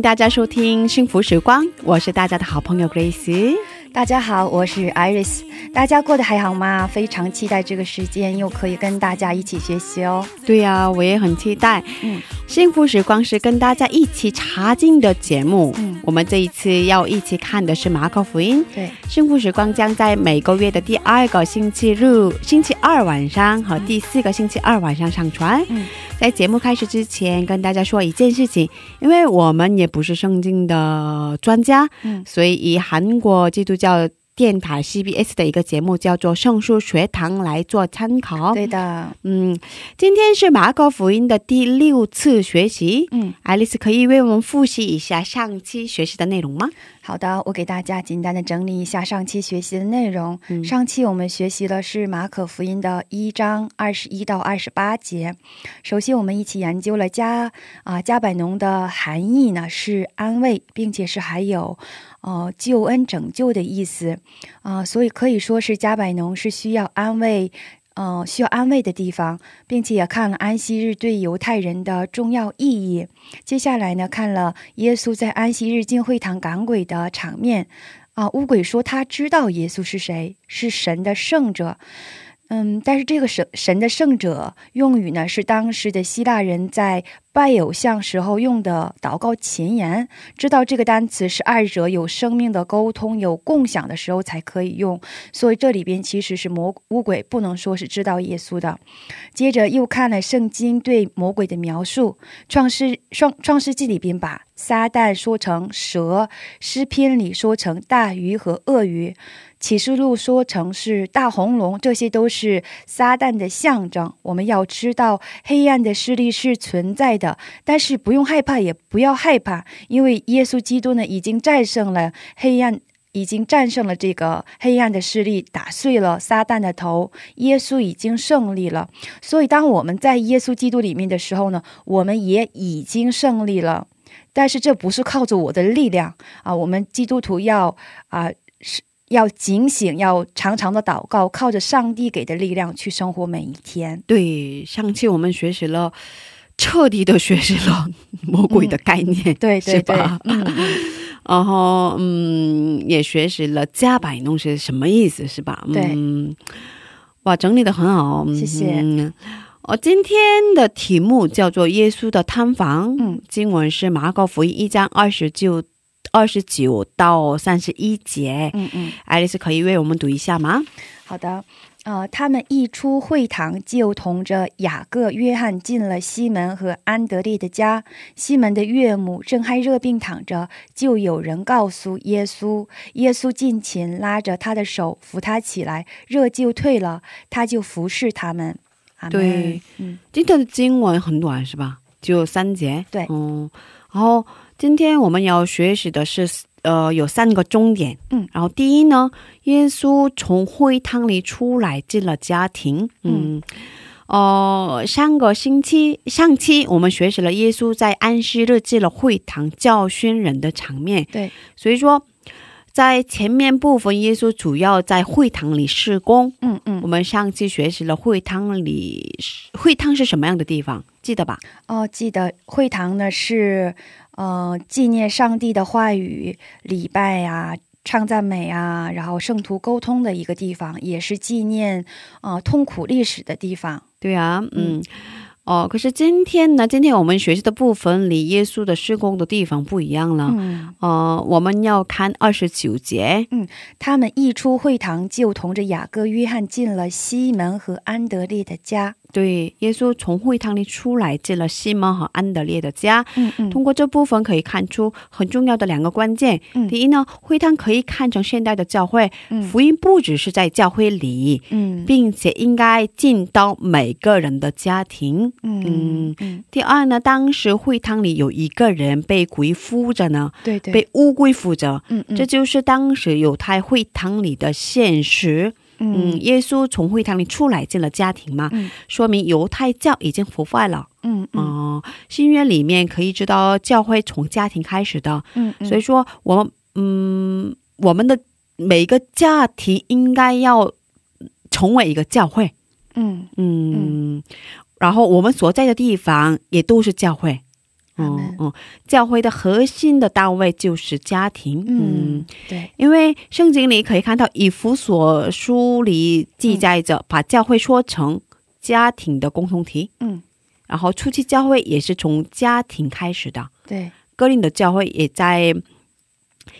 迎大家收听幸福时光，我是大家的好朋友 Grace。大家好，我是 Iris，大家过得还好吗？非常期待这个时间，又可以跟大家一起学习哦。对呀、我也很期待。嗯幸福时光是跟大家一起查经的节目。嗯我们这一次要一起看的是马可福音。对，幸福时光将在每个月的第二个星期日、星期二晚上和第四个星期二晚上上传。嗯在节目开始之前，跟大家说一件事情，因为我们也不是圣经的专家，嗯所以以韩国基督教电台 CBS 的一个节目叫做《圣书学堂》来做参考。对的，嗯，今天是马可福音的第六次学习。嗯，爱丽丝可以为我们复习一下上期学习的内容吗？好的，我给大家简单的整理一下上期学习的内容。嗯上期我们学习的是马可福音的一章二十一到二十八节。首先，我们一起研究了加啊加百农的含义呢是安慰，并且是还有呃救恩拯救的意思啊、所以可以说是加百农是需要安慰。嗯，需要安慰的地方，并且也看了安息日对犹太人的重要意义。接下来呢，看了耶稣在安息日进会堂赶鬼的场面。啊、乌鬼说他知道耶稣是谁，是神的圣者。嗯，但是这个神神的圣者用语呢，是当时的希腊人在拜偶像时候用的祷告前言。知道这个单词是二者有生命的沟通、有共享的时候才可以用，所以这里边其实是魔乌鬼不能说是知道耶稣的。接着又看了圣经对魔鬼的描述，创世创创世纪里边把撒旦说成蛇，诗篇里说成大鱼和鳄鱼。启示录说成是大红龙，这些都是撒旦的象征。我们要知道黑暗的势力是存在的，但是不用害怕，也不要害怕，因为耶稣基督呢已经战胜了黑暗。已经战胜了这个黑暗的势力，打碎了撒旦的头。耶稣已经胜利了，所以当我们在耶稣基督里面的时候呢，我们也已经胜利了。但是这不是靠着我的力量啊，我们基督徒要啊要警醒，要常常的祷告，靠着上帝给的力量去生活每一天。对，上期我们学习了，彻底的学习了魔鬼的概念，对对是对吧？，然后嗯，也学习了加百农是什么意思，是吧？对嗯，哇，整理的很好，谢谢嗯我今天的题目叫做《耶稣的探访》，嗯，经文是马可福音一章二十九、二十九到三十一节。嗯嗯，爱丽丝可以为我们读一下吗？好的。呃，他们一出会堂，就同着雅各、约翰进了西门和安德烈的家。西门的岳母正还热病躺着，就有人告诉耶稣。耶稣近前拉着他的手，扶他起来，热就退了，他就服侍他们。对，嗯，今天的经文很短，是吧？只有三节。对嗯，然后今天我们要学习的是，呃，有三个重点。嗯，然后第一呢，耶稣从会堂里出来，进了家庭。嗯。呃，上个星期上期我们学习了耶稣在安息日进了会堂教训人的场面，对，所以说在前面部分，耶稣主要在会堂里施工，嗯嗯我，们上期学习了会堂里，会堂是什么样的地方？记得吧？哦，记得会堂呢是呃纪念上帝的话语、礼拜呀、唱赞美啊，然后圣徒沟通的一个地方，也是纪念呃痛苦历史的地方。对啊，嗯，哦，可是今天呢？今天我们学习的部分离耶稣的施工的地方不一样了。嗯，呃，我们要看二十九节。嗯他们一出会堂，就同着雅各、约翰进了西门和安德烈的家。对，耶稣从会堂里出来，进了西门和安德烈的家。嗯嗯通过这部分可以看出很重要的两个关键。嗯第一呢，会堂可以看成现代的教会，嗯福音不只是在教会里，嗯并且应该进到每个人的家庭。嗯嗯，第二呢，当时会堂里有一个人被鬼附着呢，对对，被乌龟附着，嗯嗯这就是当时犹太会堂里的现实。嗯，嗯耶稣从会堂里出来进了家庭嘛，嗯。说明犹太教已经腐坏了。嗯嗯。哦、新约里面可以知道教会从家庭开始的，嗯，所以说我们嗯，我们的每一个家庭应该要成为一个教会。嗯。嗯，然后我们所在的地方也都是教会。嗯嗯，教会的核心的单位就是家庭。嗯嗯，对，因为圣经里可以看到以弗所书里记载着，把教会说成家庭的共同体。嗯然后初期教会也是从家庭开始的，对，哥林的教会也在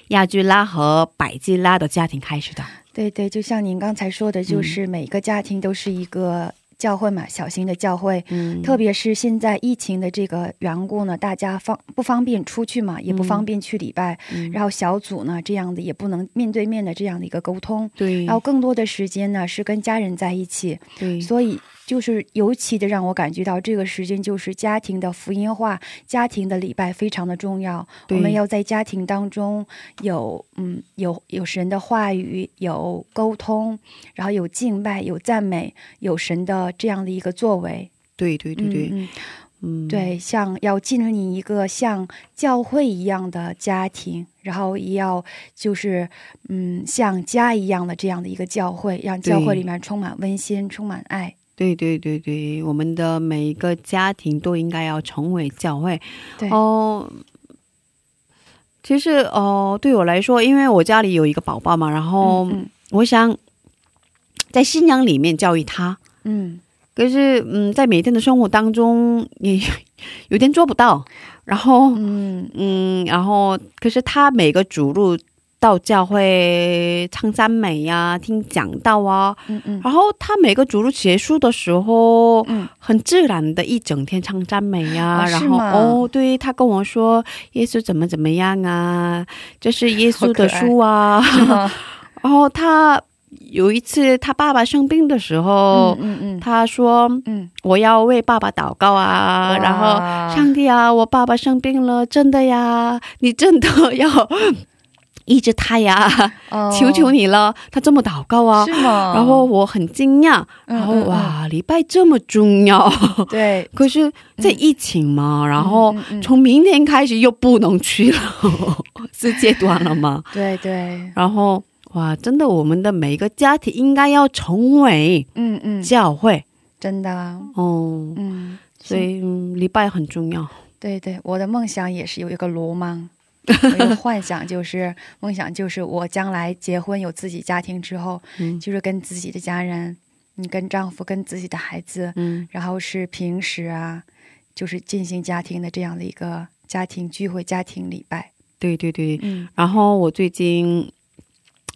亚居拉和百基拉的家庭开始的。对对，就像您刚才说的，就是每个家庭都是一个教会嘛，小型的教会。嗯。特别是现在疫情的这个缘故呢，大家方不方便出去嘛，也不方便去礼拜，嗯。然后小组呢这样的也不能面对面的这样的一个沟通，对。然后更多的时间呢是跟家人在一起，对。所以就是尤其的让我感觉到这个时间就是家庭的福音化，家庭的礼拜非常的重要。我们要在家庭当中有嗯有有神的话语，有沟通，然后有敬拜，有赞美，有神的这样的一个作为。对对对对，嗯嗯，对，像要进入你一个像教会一样的家庭，然后也要就是嗯像家一样的这样的一个教会，让教会里面充满温馨，充满爱。对对对对，我们的每一个家庭都应该要成为教会。对，哦，其实哦，对我来说，因为我家里有一个宝宝嘛，然后嗯我想在信仰里面教育他。嗯可是，嗯，在每天的生活当中也有点做不到。然后，嗯嗯，然后，可是他每个主路到教会唱赞美呀、听讲道啊，嗯嗯。然后他每个主路结束的时候，嗯。很自然的一整天唱赞美呀、然后吗？哦，对他跟我说耶稣怎么怎么样啊，这是耶稣的书啊，嗯 然后他有一次他爸爸生病的时候，嗯嗯他说嗯，我要为爸爸祷告啊，然后上帝啊，我爸爸生病了，真的呀，你真的要医治他呀，哦 求求你了，他这么祷告啊是。吗？然后我很惊讶，然后哇，礼拜这么重要，对，可是这疫情嘛，然后从明天开始又不能去了，是阶段了嘛。对对，然后哇，真的，我们的每一个家庭应该要成为嗯嗯，教会真的，哦，嗯，所以嗯礼拜很重要。对对，我的梦想也是有一个罗芒。一个 幻想就是梦想，就是我将来结婚有自己家庭之后，嗯。就是跟自己的家人，你跟丈夫、跟自己的孩子，嗯。然后是平时啊，就是进行家庭的这样的一个家庭聚会、家庭礼拜。对对对，嗯。然后我最近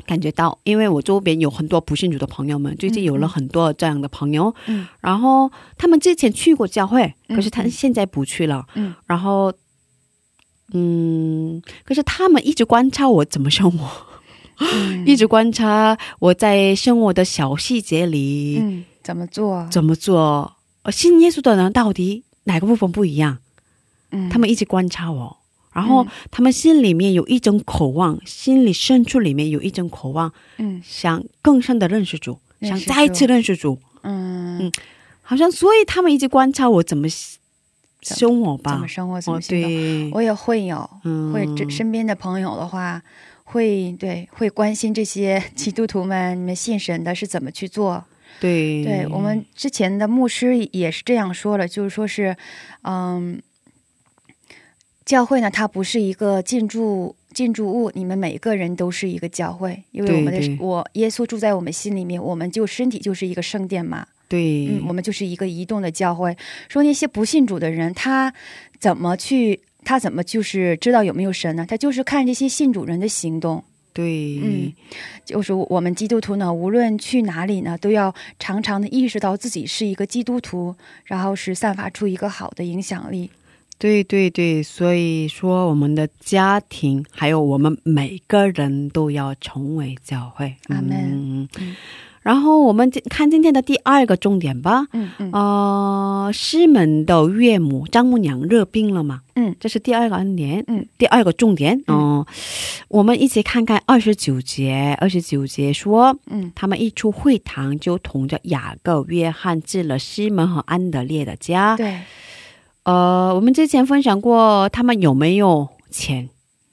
感觉到，因为我周边有很多不信主的朋友们，最近有了很多这样的朋友，嗯。然后他们之前去过教会，嗯可是他嗯。现在不去了，嗯。然后，嗯，可是他们一直观察我怎么生活，嗯 一直观察我在生活的小细节里、嗯，怎么做？怎么做。呃，信耶稣的人到底哪个部分不一样？嗯，他们一直观察我，然后嗯他们心里面有一种渴望，心里深处里面有一种渴望，嗯想更深的认识主，想再次认识主。嗯嗯好像所以他们一直观察我怎么生活吧怎么。生活怎哦么，行动？对，我也会有，嗯会这身边的朋友的话，会对会关心这些 基督徒们，你们信神的是怎么去做？对对我们之前的牧师也是这样说了，就是说是，嗯，教会呢，它不是一个建筑建筑物，你们每个人都是一个教会，因为我们的我耶稣住在我们心里面，我们就身体就是一个圣殿嘛。对，嗯，我们就是一个移动的教会。说那些不信主的人，他怎么去？他怎么就是知道有没有神呢？他就是看这些信主人的行动。对，嗯，就是我们基督徒呢，无论去哪里呢，都要常常的意识到自己是一个基督徒，然后是散发出一个好的影响力。对对对，所以说我们的家庭还有我们每个人都要成为教会。阿门然后我们看今天的第二个重点吧。嗯嗯呃，西门的岳母丈母娘热病了嘛？嗯这是第二个恩典。嗯，第二个重点。嗯、我们一起看看二十九节。二十九节说，嗯他们一出会堂，就同着雅各、约翰进了西门和安德烈的家。对，呃，我们之前分享过，他们有没有钱？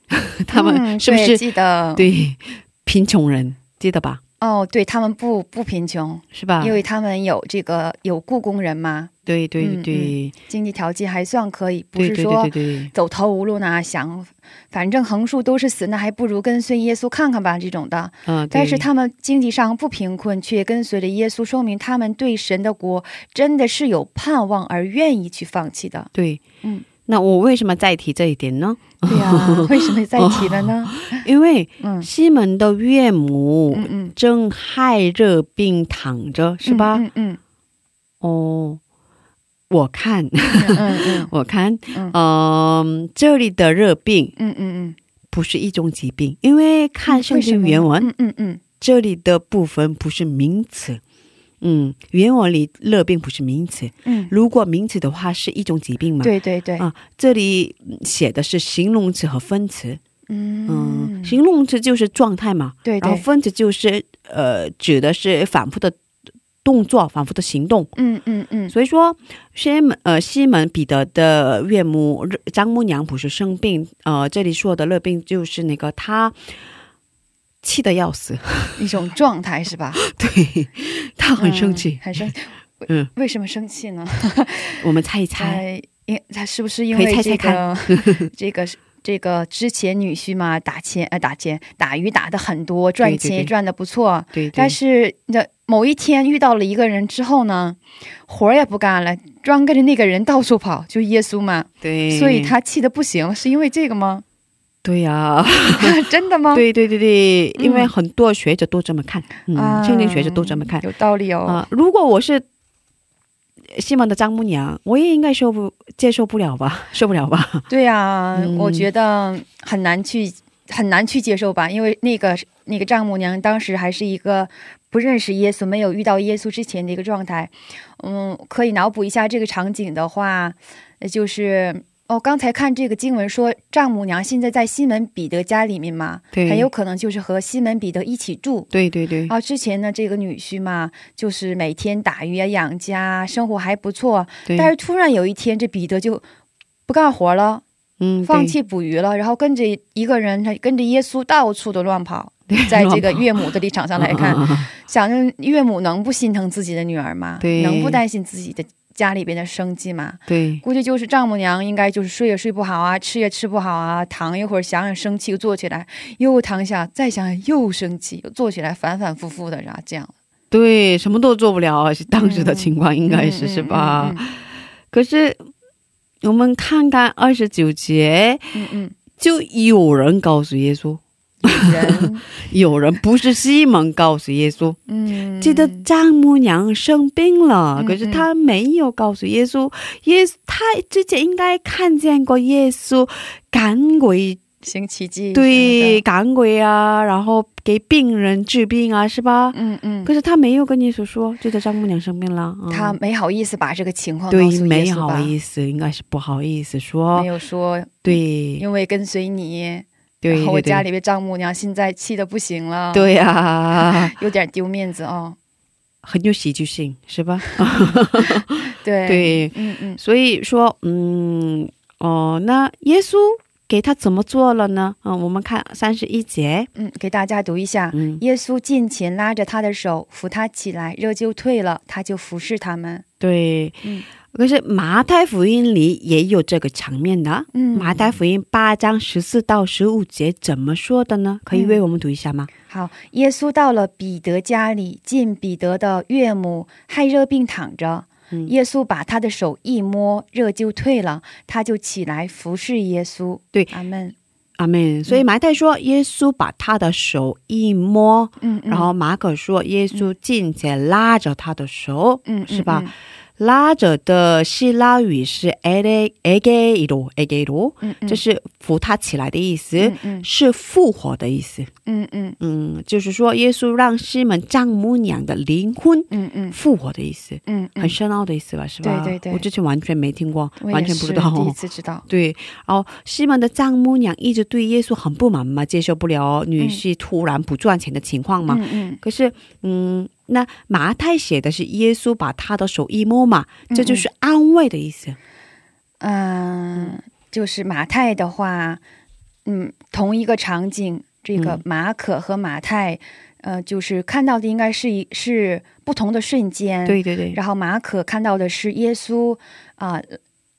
他们嗯是不是、对记得？对贫穷人？记得吧？哦，对他们不不贫穷，是吧？因为他们有这个有雇工人嘛，对对对经济条件还算可以，不是说走投无路呢，想反正横竖都是死，那还不如跟随耶稣看看吧这种的。嗯、但是他们经济上不贫困，却跟随着耶稣，说明他们对神的国真的是有盼望而愿意去放弃的。对，嗯，那我为什么再提这一点呢？对呀、为什么再提了呢？因为嗯西门的岳母正害热病躺着，是吧？嗯嗯哦，我看，我看，嗯嗯、这里的热病嗯嗯嗯不是一种疾病，因为看嗯，圣经原文，嗯嗯嗯这里的部分不是名词。嗯，原文里热病不是名词，嗯，如果名词的话是一种疾病嘛？对对对，啊，这里写的是形容词和分词。嗯。嗯，形容词就是状态嘛，对对，然后分词就是呃指的是反复的动作、反复的行动。嗯嗯嗯，所以说，西门呃西门彼得的岳母张母娘不是生病，呃，这里说的热病就是那个他气得要死，一种状态是吧？对他很生气嗯。很生气。嗯，为什么生气呢？我们猜一猜，哎，因他是不是因为这猜猜看个这个 这个之前女婿嘛，打钱呃打钱打鱼打的很多，赚钱也赚的不错，对对，但是那某一天遇到了一个人之后呢，活儿也不干了，专跟着那个人到处跑，就耶稣嘛，对，所以他气的不行，是因为这个吗？对呀、真的吗？对对对对，嗯因为很多学者都这么看，嗯，啊圣经学者都这么看有道理哦。啊、如果我是西门的丈母娘，我也应该受不接受不了吧，受不了吧？对呀、嗯我觉得很难去很难去接受吧，因为那个那个丈母娘当时还是一个不认识耶稣、没有遇到耶稣之前的一个状态。嗯，可以脑补一下这个场景的话，呃就是哦，刚才看这个经文说，丈母娘现在在西门彼得家里面嘛，对很有可能就是和西门彼得一起住。对对对，啊，之前呢，这个女婿嘛，就是每天打鱼啊、养家，生活还不错。对，但是突然有一天，这彼得就不干活了，嗯，放弃捕鱼了，然后跟着一个人，他跟着耶稣到处的乱跑。在这个岳母的立场上来看，想着岳母能不心疼自己的女儿吗？对能不担心自己的家里边的生计嘛？对估计就是丈母娘应该就是睡也睡不好啊，吃也吃不好啊，躺一会儿想想生气，又坐起来，又躺下，再想想又生气，又坐起来，反反复复的，然后这样。对，什么都做不了，当时的情况应该是、嗯是吧？？嗯可是我们看看二十九节，嗯嗯就有人告诉耶稣，嗯，人，有人不是西蒙告诉耶稣，嗯，记得丈母娘生病了，嗯可是他没有告诉耶稣。耶稣他之前应该看见过耶稣赶鬼，行奇迹，对，，赶鬼啊，然后给病人治病啊，是吧？嗯嗯，可是他没有跟耶稣说，记得丈母娘生病了，嗯。他没好意思把这个情况告对诉没好意思，应该是不好意思说。没，有说，对。因为跟随你，对然后我家里边丈母娘现在气的不行了，，对呀，有点丢面子哦。很有喜剧性，是吧？对，对，嗯嗯所以说，嗯，哦，那耶稣给他怎么做了呢？嗯，我们看三十一节，嗯，给大家读一下。嗯，耶稣近前拉着他的手，扶他起来，热就退了，他就服侍他们。对，嗯可是马太福音里也有这个场面的。嗯马太福音八章十四到十五节怎么说的呢？可以为我们读一下吗？好，耶稣到了彼得家里，见彼得的岳母害热病躺着。嗯耶稣把他的手一摸，热就退了，他就起来服侍耶稣。对阿门。阿门。所以马太说，耶稣把他的手一摸，嗯，嗯然后马可说，耶稣进前拉着他的手，嗯，是吧？嗯拉着的希腊语是 e g e g e i r o e g e r o 嗯嗯，这是扶他起来的意思，嗯嗯是复活的意思。嗯嗯嗯，就是说耶稣让西门丈母娘的灵魂嗯嗯复活的意思，嗯嗯，很深奥的意思吧？是吧？对对对我之前完全没听过，完全不知道。第一次知道。对，然后西门的丈母娘一直对耶稣很不满嘛，接受不了女婿突然不赚钱的情况嘛。嗯嗯可是，嗯，那马太写的是耶稣把他的手一摸嘛，这就是安慰的意思。嗯，就是马太的话，嗯，同一个场景，这个嗯马可和马太，呃，就是看到的应该是一是不同的瞬间。对对对，然后马可看到的是耶稣啊、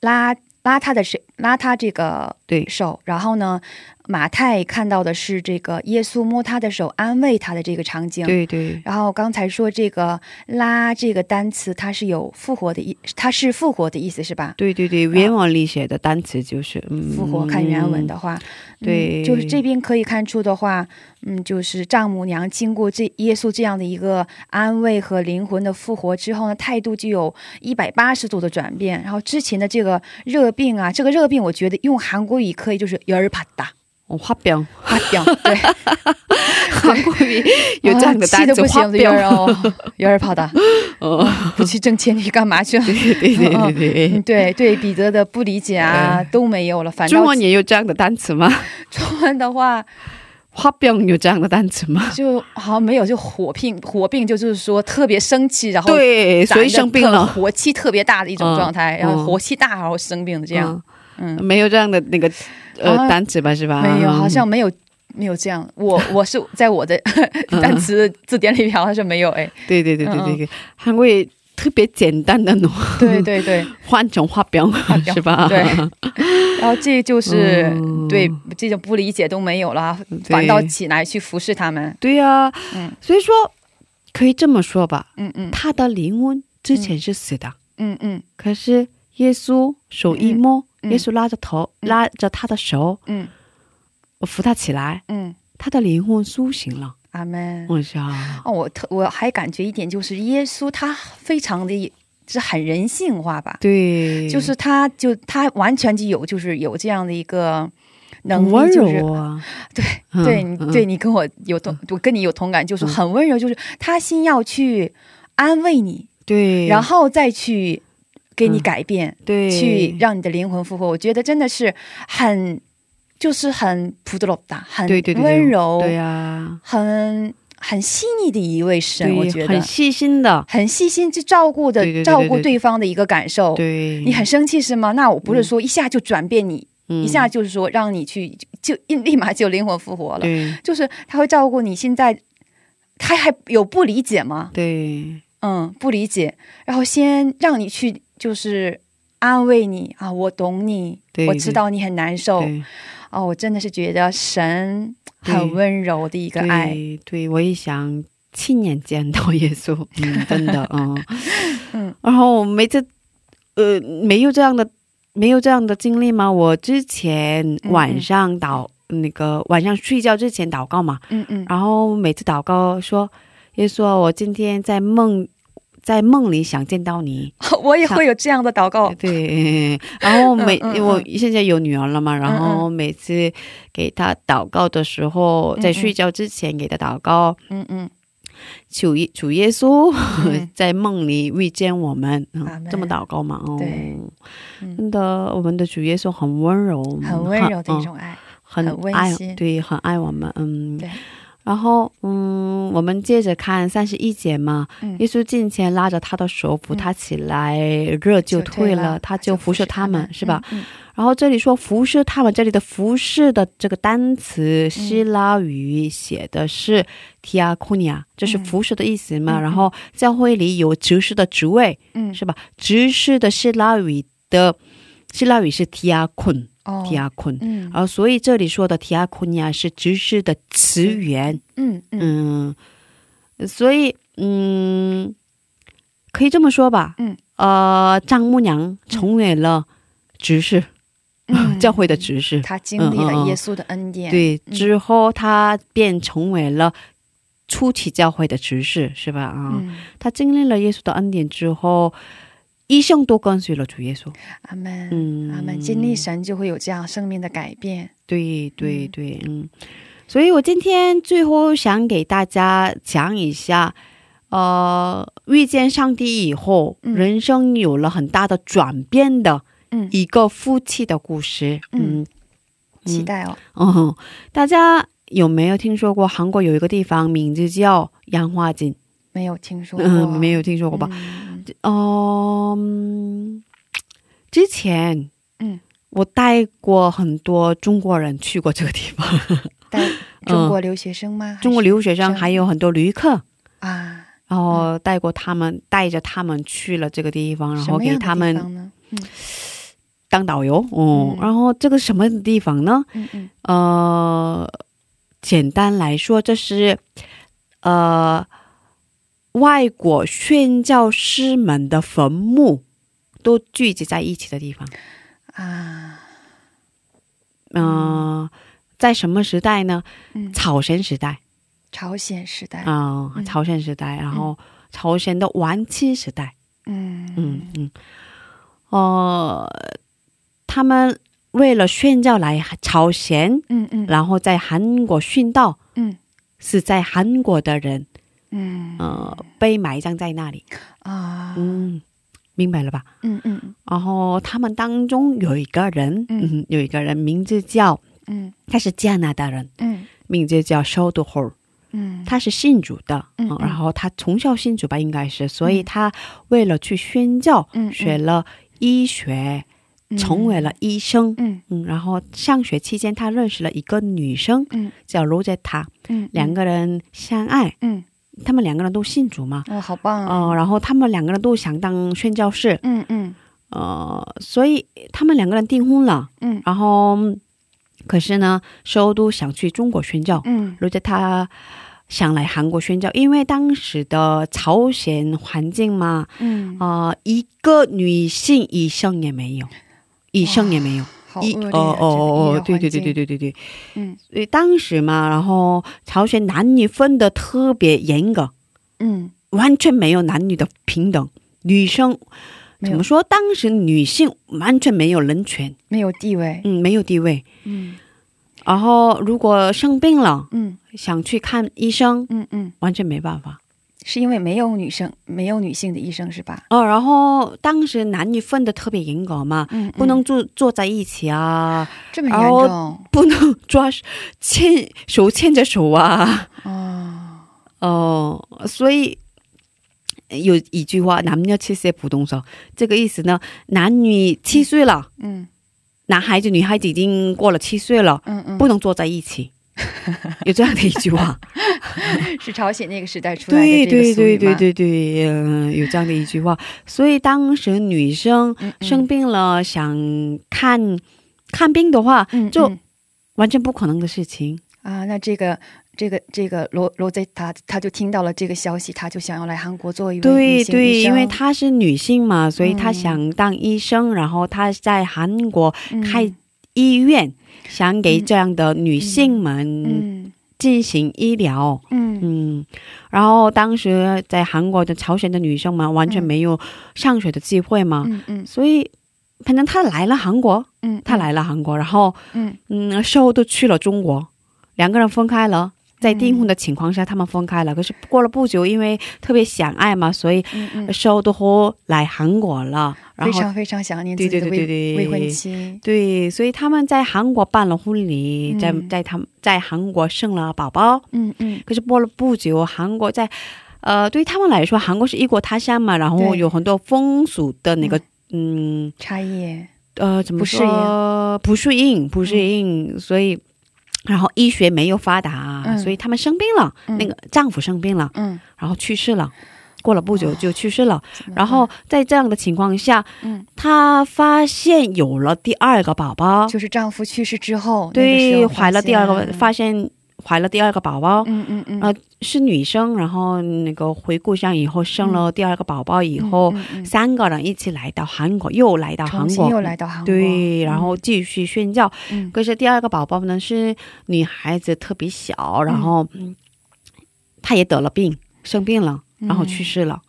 拉拉他的手，拉他这个对手，然后呢，马太看到的是这个耶稣摸他的手，安慰他的这个场景。对对然后刚才说这个“拉”这个单词，它是有复活的意，它是复活的意思是吧？对对对，原文里写的单词就是嗯复活，看原文的话，对嗯，就是这边可以看出的话，嗯，就是丈母娘经过这耶稣这样的一个安慰和灵魂的复活之后呢，态度就有一百八十度的转变。然后之前的这个热病啊，这个热病，我觉得用韩国语可以就是열받다， 哦，花标，花标，对，韩国语 有这样的单词，花标哦，有人怕的，哦，不去挣钱你干嘛去？了？对对对对。对，对对，彼得的不理解啊都没有了，反正中文也有这样的单词吗？中文的话。花病有这样的单词吗？就好像没有，就火病，火病就是说特别生气，然后对，所以生病了，火气特别大的一种状态，然后火气大，然后生病的这样，嗯，没有这样的那个呃啊单词吧？是吧？没有，好像没有没有这样。我 我是在我的单词字典里面好像是没有哎。对对对对对嗯。对，韩国也特别简单的呢，对对对。换成花병병是吧？对，然后这就是嗯。对这种不理解都没有了，反倒起来去服侍他们。对呀、嗯。所以说可以这么说吧，嗯嗯。他的灵魂之前是死的，嗯嗯。可是耶稣手一摸，嗯耶稣拉着头，嗯。拉着他的手，嗯。我扶他起来，嗯，他的灵魂苏醒了。阿门。我想，啊哦，我特我还感觉一点就是耶稣他非常的是很人性化吧，对，就是他就他完全就有就是有这样的一个能力，就是柔啊，对嗯对对你跟我有同，我跟你有同感，就是很温柔，就是他先要去安慰你，对，然后再去给你嗯。改变，对。去让你的灵魂复活。我觉得真的是很就是很普德罗达，很温柔，对呀、很很细腻的一位神，我觉得。很细心的，很细心去照顾的对对对对照顾对方的一个感受。对，你很生气是吗？那我不是说一下就转变你，嗯。一下就是说让你去就就立马就灵魂复活了。对。就是他会照顾你现在，他还有不理解吗？对嗯，不理解，然后先让你去就是安慰你啊，我懂你，我知道你很难受对。哦，我真的是觉得神很温柔的一个爱。对对，我也想亲眼见到耶稣，嗯，真的，嗯 嗯，然后每次呃没有这样的没有这样的经历吗？我之前晚上祷、那个晚上睡觉之前祷告嘛，嗯嗯。然后每次祷告说耶稣啊，我今天在梦在梦里想见到你，我也会有这样的祷告。对，然后每、嗯嗯嗯。我现在有女儿了嘛，然后每次给她祷告的时候，嗯在睡觉之前给她祷告，嗯嗯。求耶主耶稣、嗯。在梦里遇见我们，嗯这么祷告嘛，哦，真的，我们的主耶稣很温柔，很温柔的一种爱。很很温爱馨。对，很爱我们，嗯，对。然后，嗯，我们接着看三十一节嘛，嗯耶稣近前拉着他的手扶他起来，热就退了，他就服侍他们，是吧？？嗯然后这里说服侍他们，这里的服侍的这个单词希腊语写的是 diakonia，这是服侍的意思嘛。嗯然后教会里有执事的职位，嗯，是吧？执事的希腊语的希腊语是 diakon，diakon、哦，diakon 嗯。啊所以这里说的 diakonia 是执事的词源，嗯嗯嗯，所以嗯，可以这么说吧，嗯，呃，丈母娘成为了执事。嗯。教会的执事，他经历了耶稣的恩典，对，嗯。之后他便成为了初期教会的执事，是吧？啊、嗯，他经历了耶稣的恩典之后，一生都跟随了主耶稣。阿门，嗯，阿门，经历神就会有这样生命的改变，对对对，嗯，所以我今天最后想给大家讲一下，呃，遇见上帝以后，嗯。人生有了很大的转变的嗯，一个夫妻的故事。嗯。嗯。期待哦，哦，大家有没有听说过韩国有一个地方名字叫杨花井？没有听说过，嗯，没有听说过吧？嗯哦、嗯之前嗯，我带过很多中国人去过这个地方，带中国留学生吗？中国留学生生还有很多旅客，啊，然后带过他们，带着他们去了这个地方，然后给他们当导游。哦、嗯。然后这个什么地方呢？嗯嗯。呃，简单来说，这是呃外国宣教师们的坟墓都聚集在一起的地方。啊，嗯、在什么时代呢？嗯，朝鲜时代。朝鲜时代，啊、嗯。朝鲜时代，然后朝鲜的晚期时代。嗯。嗯嗯，呃，他们为了宣教来朝鲜，嗯嗯。然后在韩国殉道，嗯。是在韩国的人，嗯。呃，被埋葬在那里。啊，嗯，明白了吧？嗯嗯。然后他们当中有一个人，嗯。嗯，有一个人名字叫，嗯。他是加拿大人，嗯。名字叫 s h o d h o 嗯，他是信主的，嗯然后他从小信主吧，应该是，所以他为了去宣教，嗯嗯。学了医学，成为了医生，嗯。嗯，然后上学期间他认识了一个女生，嗯。叫罗杰塔，嗯，两个人相爱，嗯他们两个人都信主嘛，哦，好棒啊，呃，然后他们两个人都想当宣教士，嗯嗯。呃，所以他们两个人订婚了，嗯。然后可是呢，首都想去中国宣教，嗯。罗杰他想来韩国宣教，因为当时的朝鲜环境嘛，嗯，呃，一个女性医生也没有，医生也没有，一好恶劣啊，哦哦哦，这个对对对对对对对，嗯。所以当时嘛，然后朝鲜男女分的特别严格，嗯，完全没有男女的平等，女生。怎么说？当时女性完全没有人权，没有地位，嗯，没有地位。嗯。然后如果生病了，嗯。想去看医生，嗯嗯，完全没办法。是因为没有女生，没有女性的医生是吧？哦，然后当时男女分的特别严格嘛，嗯，不能坐坐在一起啊，这么严重？不能抓牵手牵着手啊，哦，哦，所以有一句话“男女七岁不动手”，这个意思呢，男女七岁了，嗯。男孩子、女孩子已经过了七岁了，嗯嗯，不能坐在一起，有这样的一句话。是朝鲜那个时代出来的对对对对，对对，嗯、有这样的一句话。所以当时女生生病了，想看看病的话，就完全不可能的事情。啊，那这个这个这个罗罗贼他他就听到了这个消息，他就想要来韩国做一位女性对对，因为她是女性嘛，所以她嗯想当医生，然后她在韩国开嗯医院，想给这样的女性们嗯。进行医疗。嗯。嗯，然后当时在韩国的朝鲜的女生们完全没有上学的机会嘛，嗯嗯。所以反正她来了韩国，嗯，她来了韩国，然后嗯。嗯，秀都去了中国，两个人分开了。在订婚的情况下，他们分开了。可是过了不久，因为特别想爱嘛，所以收都后来韩国了。然后非常非常想念自己的未对对对对对未婚妻，对，所以他们在韩国办了婚礼，在嗯在他们在韩国生了宝宝。嗯嗯可是过了不久，韩国在，呃，对他们来说，韩国是异国他乡嘛，然后有很多风俗的那个，嗯，差异，呃，怎么不适应说？不适应，不适应，所以，然后医学没有发达，嗯。所以他们生病了，嗯。那个丈夫生病了，嗯，然后去世了。过了不久就去世了，然后在这样的情况下，嗯，她发现有了第二个宝宝，就是丈夫去世之后，那对，怀了第二个，发现怀了第二个宝宝，嗯嗯嗯，啊是女生，然后那个回故乡以后生了第二个宝宝以后，嗯嗯嗯。三个人一起来到韩国，又来到韩国，又来到韩国，对，然后继续宣教。嗯。可是第二个宝宝呢是女孩子，特别小，然后嗯。她也得了病，生病了，然后去世了。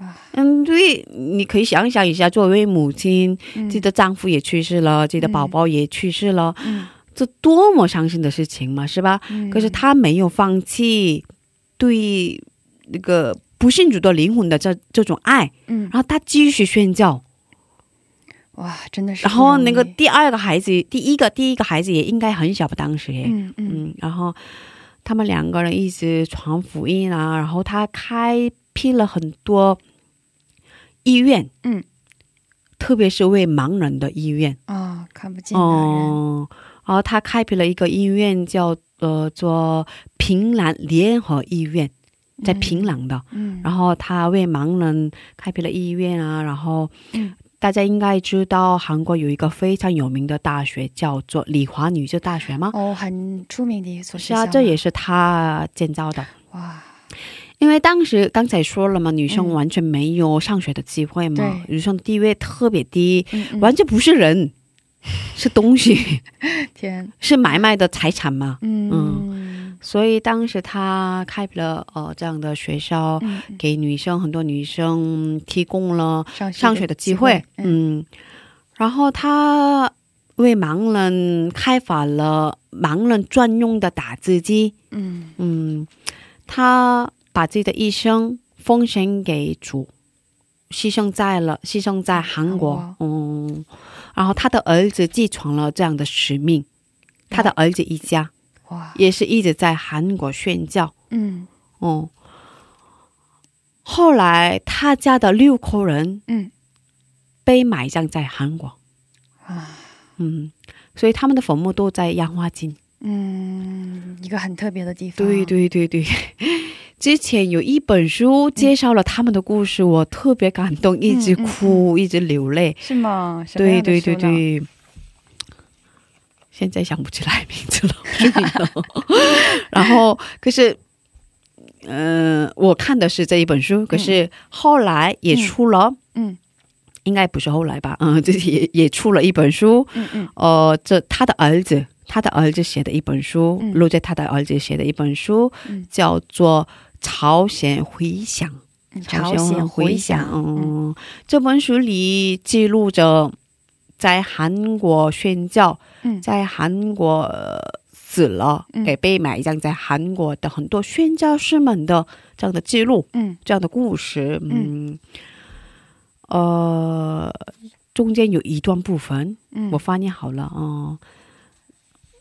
哇。嗯，对，你可以想想一下，作为母亲，嗯。自己的丈夫也去世了，自己的宝宝也去世了，嗯这多么伤心的事情嘛，是吧？嗯。可是他没有放弃对那个不信主的灵魂的这这种爱，嗯。然后他继续宣教。哇，真的是然后那个第二个孩子，第一个第一个孩子也应该很小吧，当时耶，嗯嗯。嗯，然后他们两个人一直传福音啊，然后他开辟了很多医院，嗯，特别是为盲人的医院，啊，看不见的人，哦，然后他开辟了一个医院叫呃做平壤联合医院，在平壤的，嗯，然后他为盲人开辟了医院啊，然后，嗯。大家应该知道韩国有一个非常有名的大学叫做李华女子大学吗？哦，很出名的一所是啊，学校这也是他建造的。哇，因为当时刚才说了嘛，女生嗯。完全没有上学的机会嘛，对。女生地位特别低，完全不是人，是东西，天，是买卖的财产嘛。嗯。所以当时他开辟了呃这样的学校，给女生很多女生提供了上上学的机会，嗯。嗯，然后他为盲人开发了盲人专用的打字机，嗯。嗯，他把自己的一生奉献给主，牺牲在了牺牲在韩国，韩嗯，然后他的儿子继承了这样的使命，他的儿子一家哇，也是一直在韩国宣教，嗯。哦、后来他家的六口人嗯。被埋葬在韩国，啊嗯，所以他们的坟墓都在杨花津。嗯，一个很特别的地方，对对对对，之前有一本书介绍了他们的故事，我特别感动，一直哭，一直流泪。是吗？对对对对，现在想不起来名字了。然后可是，嗯、我看的是这一本书，可是后来也出了，嗯应该不是后来吧？嗯，这也也出了一本书，嗯嗯呃，这他的儿子，他的儿子写的一本书，嗯录在他的儿子写的一本书，嗯叫做《朝鲜回响》。嗯，朝鲜回响，这本书里记录着在韩国宣教，嗯在韩国呃死了，嗯给被埋葬在韩国的很多宣教师们的这样的记录，嗯这样的故事。嗯，呃，中间有一段部分嗯，我翻译好了，嗯，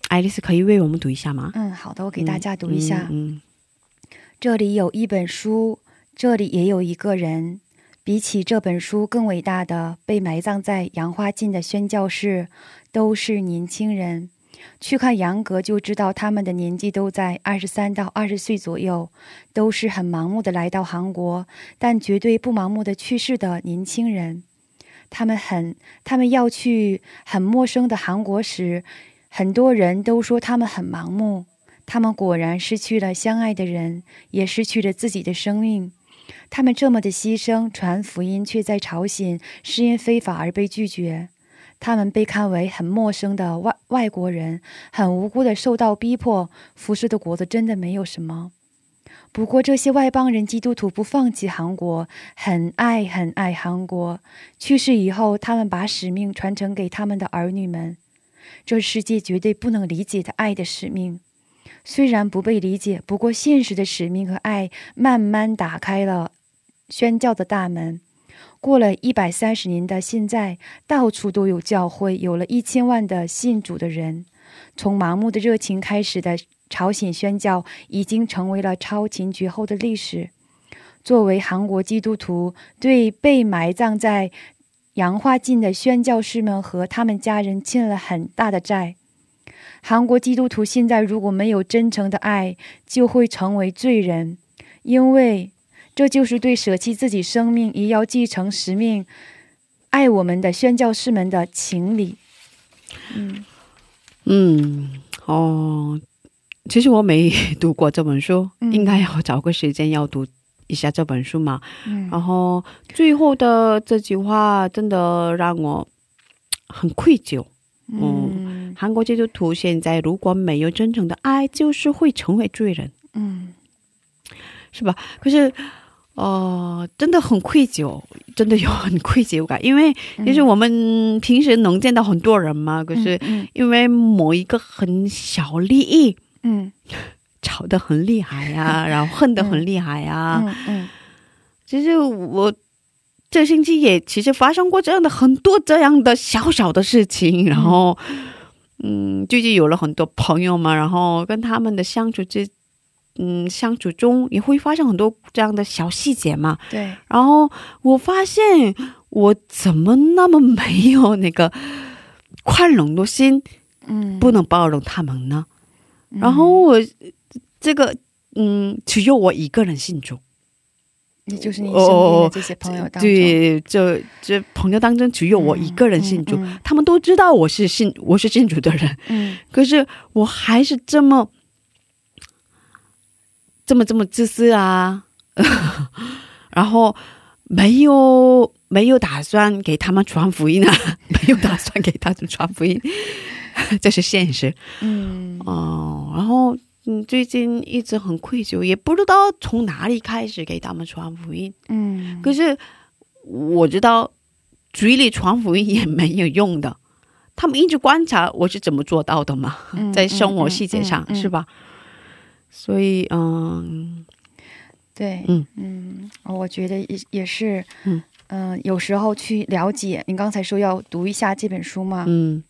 爱丽丝可以为我们读一下吗？嗯，好的，我给大家读一下。嗯这里有一本书，这里也有一个人。比起这本书更伟大的，被埋葬在杨花津的宣教士，都是年轻人。去看杨格就知道，他们的年纪都在二十三到二十岁左右，都是很盲目的来到韩国，但绝对不盲目的去世的年轻人。他们很，他们要去很陌生的韩国时，很多人都说他们很盲目。他们果然失去了相爱的人，也失去了自己的生命。他们这么的牺牲传福音，却在朝鲜是因非法而被拒绝。他们被看为很陌生的外外国人，很无辜的受到逼迫。服侍的国子真的没有什么。不过这些外邦人基督徒不放弃韩国，很爱很爱韩国。去世以后，他们把使命传承给他们的儿女们。这世界绝对不能理解的爱的使命。虽然不被理解，不过现实的使命和爱慢慢打开了宣教的大门。过了一百三十年的现在，到处都有教会，有了一千万的信主的人。从盲目的热情开始的朝鲜宣教，已经成为了超前绝后的历史。作为韩国基督徒，对被埋葬在洋化境的宣教士们和他们家人欠了很大的债。韩国基督徒现在如果没有真诚的爱，就会成为罪人，因为这就是对舍弃自己生命也要继承使命、爱我们的宣教士们的情理。嗯嗯，哦，其实我没读过这本书，嗯应该要找个时间要读一下这本书嘛。嗯然后最后的这句话真的让我很愧疚。嗯韩国基督徒现在如果没有真正的爱，就是会成为罪人，嗯。是吧？可是，呃，真的很愧疚，真的有很愧疚感，因为其实我们平时能见到很多人嘛，可是嗯因为某一个很小利益嗯。吵得很厉害呀、然后恨得很厉害呀、嗯嗯其实我这星期也其实发生过这样的很多这样的小小的事情，然后嗯，最近有了很多朋友嘛，然后跟他们的相处之嗯相处中也会发生很多这样的小细节嘛，对然后我发现我怎么那么没有那个宽容的心，嗯不能包容他们呢？然后我这个嗯，只有我一个人信主。也就是你身边的这些朋友当中，对，这这朋友当中只有我一个人信主，嗯嗯他们都知道我是信我是信主的人，嗯。可是我还是这么这么这么自私啊，然后没有没有打算给他们传福音啊，没有打算给他们传福音，这是现实嗯。哦。然后嗯，最近一直很愧疚，也不知道从哪里开始给他们传福音。嗯，可是我知道嘴里传福音也没有用的，他们一直观察我是怎么做到的嘛，嗯在生活细节上、嗯嗯嗯是吧？所以嗯对，嗯嗯，我觉得也也是，嗯嗯、有时候去了解，你刚才说要读一下这本书嘛，嗯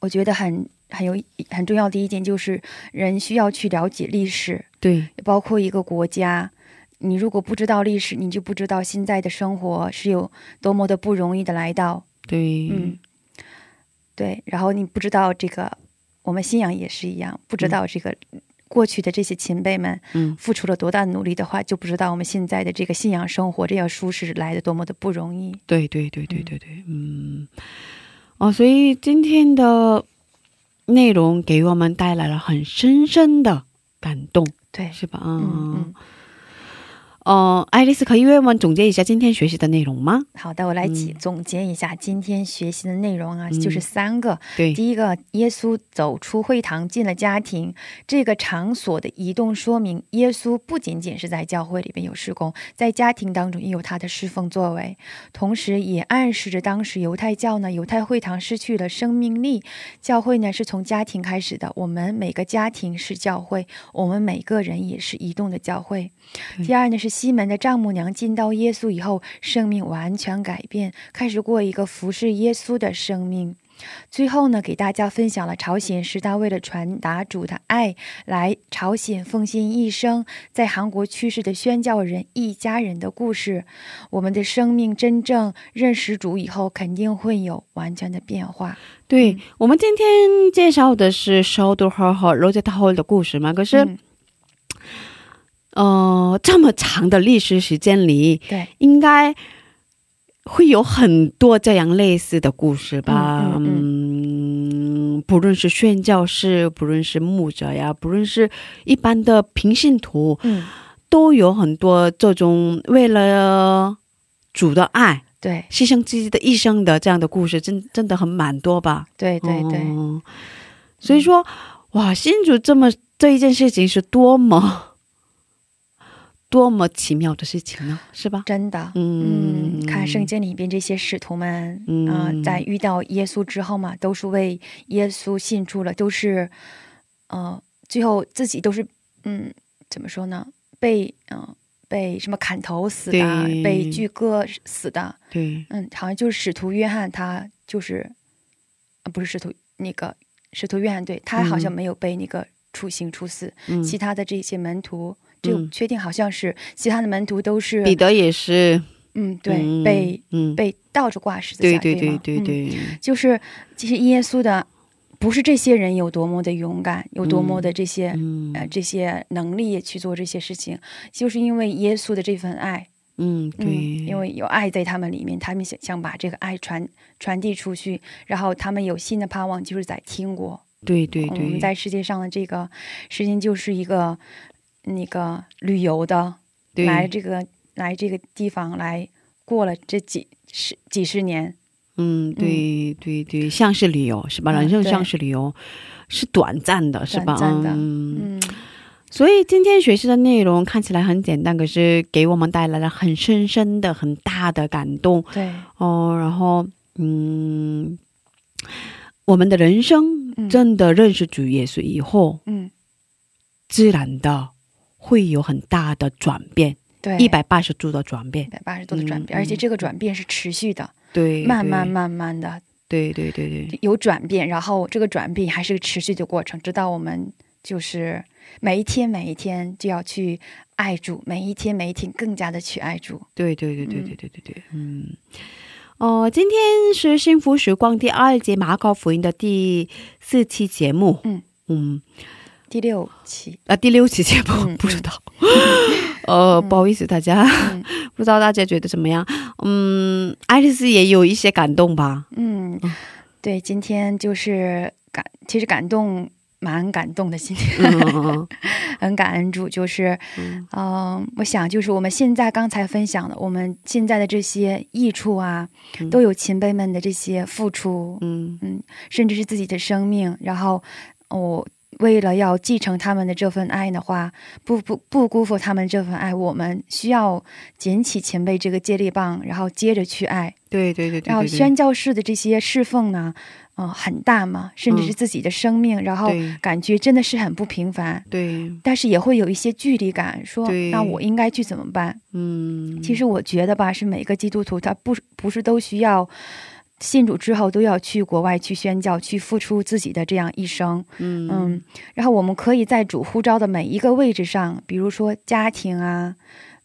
我觉得很很有很重要的一点就是，人需要去了解历史，对包括一个国家。你如果不知道历史，你就不知道现在的生活是有多么的不容易的来到。对嗯，对。然后你不知道这个，我们信仰也是一样，不知道这个过去的这些前辈们嗯付出了多大努力的话，就不知道我们现在的这个信仰生活这样舒适来的多么的不容易。对对对对对对嗯哦，所以今天的内容给我们带来了很深深的感动，对，是吧？嗯嗯嗯，哦，爱丽丝可以为我们总结一下今天学习的内容吗？好的，我来总结一下今天学习的内容啊，嗯就是三个。对第一个，耶稣走出会堂，进了家庭。这个场所的移动说明，耶稣不仅仅是在教会里边有施工，在家庭当中也有他的侍奉作为，同时也暗示着当时犹太教呢，犹太会堂失去了生命力。教会呢是从家庭开始的，我们每个家庭是教会，我们每个人也是移动的教会。第二呢是西门的丈母娘进到耶稣以后，生命完全改变，开始过一个服侍耶稣的生命。最后呢，给大家分享了朝鲜时代为了传达主的爱，来朝鲜奉献一生，在韩国去世的宣教人一家人的故事。我们的生命真正认识主以后，肯定会有完全的变化。对、嗯我们今天介绍的是 s h o u d e r h 和 Rosetta Hall 的故事嘛，可是、嗯呃，这么长的历史时间里，对，应该会有很多这样类似的故事吧？嗯嗯不论是宣教士，不论是牧者呀，不论是一般的平信徒，嗯，都有很多这种为了主的爱对，牺牲自己的一生的这样的故事，真真的很蛮多吧？对，对，对，哦。所以说，哇，新主这么这一件事情是多么多么奇妙的事情呢，是吧？真的。嗯嗯，看圣经里边这些使徒们，嗯。啊、在遇到耶稣之后嘛，都是为耶稣信出了，都是，呃，最后自己都是，嗯，怎么说呢？被，嗯、被什么砍头死的，被锯割死的，对，嗯，好像就是使徒约翰，他就是，啊，不是使徒那个使徒约翰，对他好像嗯。没有被那个处刑处死，嗯，其他的这些门徒，就嗯。确定好像是其他的门徒都是彼得也是，嗯，对，嗯被嗯，被倒着挂十字架，对对对对对，就是其实耶稣的不是这些人有多么的勇敢，有多么的这些、嗯呃这些能力去做这些事情，就是因为耶稣的这份爱，嗯对，嗯，因为有爱在他们里面，他们想想把这个爱传传递出去，然后他们有新的盼望，就是在天国。对对对，我们在世界上的这个时间就是一个那个旅游的，对。来这个来这个地方来过了这几十几十年，嗯，对对对，像是旅游是吧？人生像是旅游，是短暂的，是吧？短暂的。嗯，嗯。所以今天学习的内容看起来很简单，可是给我们带来了很深深的、很大的感动。对，哦。然后，嗯，我们的人生嗯。真的认识主耶稣以后，嗯，自然的会有很大的转变，对，一百八十度的转变一。百八十度的转变，嗯而且这个转变是持续的，对，慢慢慢慢的对，对对对对，有转变，然后这个转变还是个持续的过程，直到我们就是每一天每一天就要去爱主，每一天每一天更加的去爱主。对对对对对对对对，嗯。哦，今天是幸福时光第二节马可福音的第四期节目。嗯嗯，第六期，啊，第六期节目、嗯不知道。呃，不好意思，大家、嗯。不知道大家觉得怎么样？嗯，爱丽丝也有一些感动吧？嗯，对，今天就是感，其实感动，蛮感动的。今天。嗯嗯嗯。很感恩主，就是，嗯。嗯、我想就是我们现在刚才分享的，我们现在的这些益处啊，嗯。都有前辈们的这些付出，嗯。甚至是自己的生命，然后我、为了要继承他们的这份爱的话，不不不辜负他们这份爱，我们需要捡起前辈这个接力棒，然后接着去爱。对对对对然后宣教士的这些侍奉呢，嗯、很大嘛，甚至是嗯自己的生命，然后感觉真的是很不平凡，对，但是也会有一些距离感，说那我应该去怎么办？嗯，其实我觉得吧，是每个基督徒他不不是都需要。信主之后都要去国外去宣教，去付出自己的这样一生，嗯。嗯，然后我们可以在主呼召的每一个位置上，比如说家庭啊、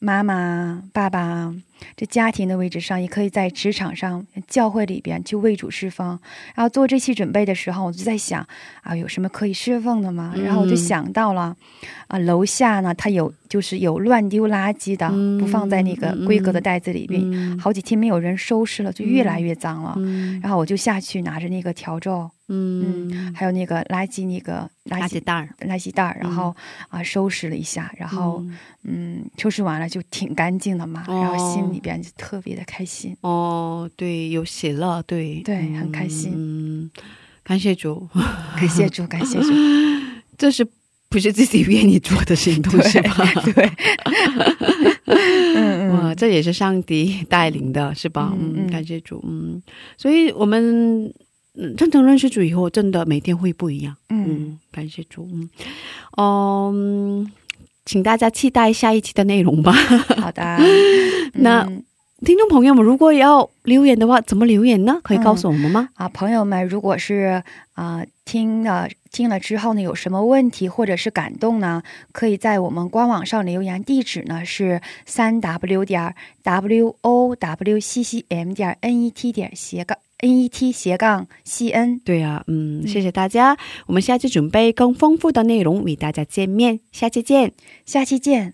妈妈啊、爸爸啊，这家庭的位置上，也可以在职场上、教会里边去为主侍奉。然后做这期准备的时候，我就在想啊，有什么可以侍奉的吗？嗯然后我就想到了啊，楼下呢，它有就是有乱丢垃圾的，嗯不放在那个规格的袋子里边，嗯好几天没有人收拾了，就越来越脏了。嗯然后我就下去拿着那个笤帚，嗯，还有那个垃圾那个垃圾袋儿，垃圾袋儿，然后啊、收拾了一下，然后嗯。收拾完了就挺干净的嘛，哦。然后心里边就特别的开心。哦，对，有喜乐，对，对很开心。嗯，感谢主，感谢主，感谢主，这是不是自己愿意做的行动对是吧？对，嗯哇，嗯，这也是上帝带领的，是吧？嗯，嗯。嗯感谢主，嗯，所以我们嗯真正认识主以后，真的每天会不一样，嗯，嗯，感谢主，嗯，哦、嗯请大家期待下一期的内容吧。好的。那嗯听众朋友们，如果要留言的话，怎么留言呢？可以告诉我们吗？啊，朋友们，如果是啊、听了听了之后呢，有什么问题或者是感动呢，可以在我们官网上留言，地址呢是三 w 点 w o w c c m 点 n e t 点斜杠 n e t 斜杠 c n。对啊，嗯，谢谢大家，我们下期准备更丰富的内容与大家见面，下期见。下期见。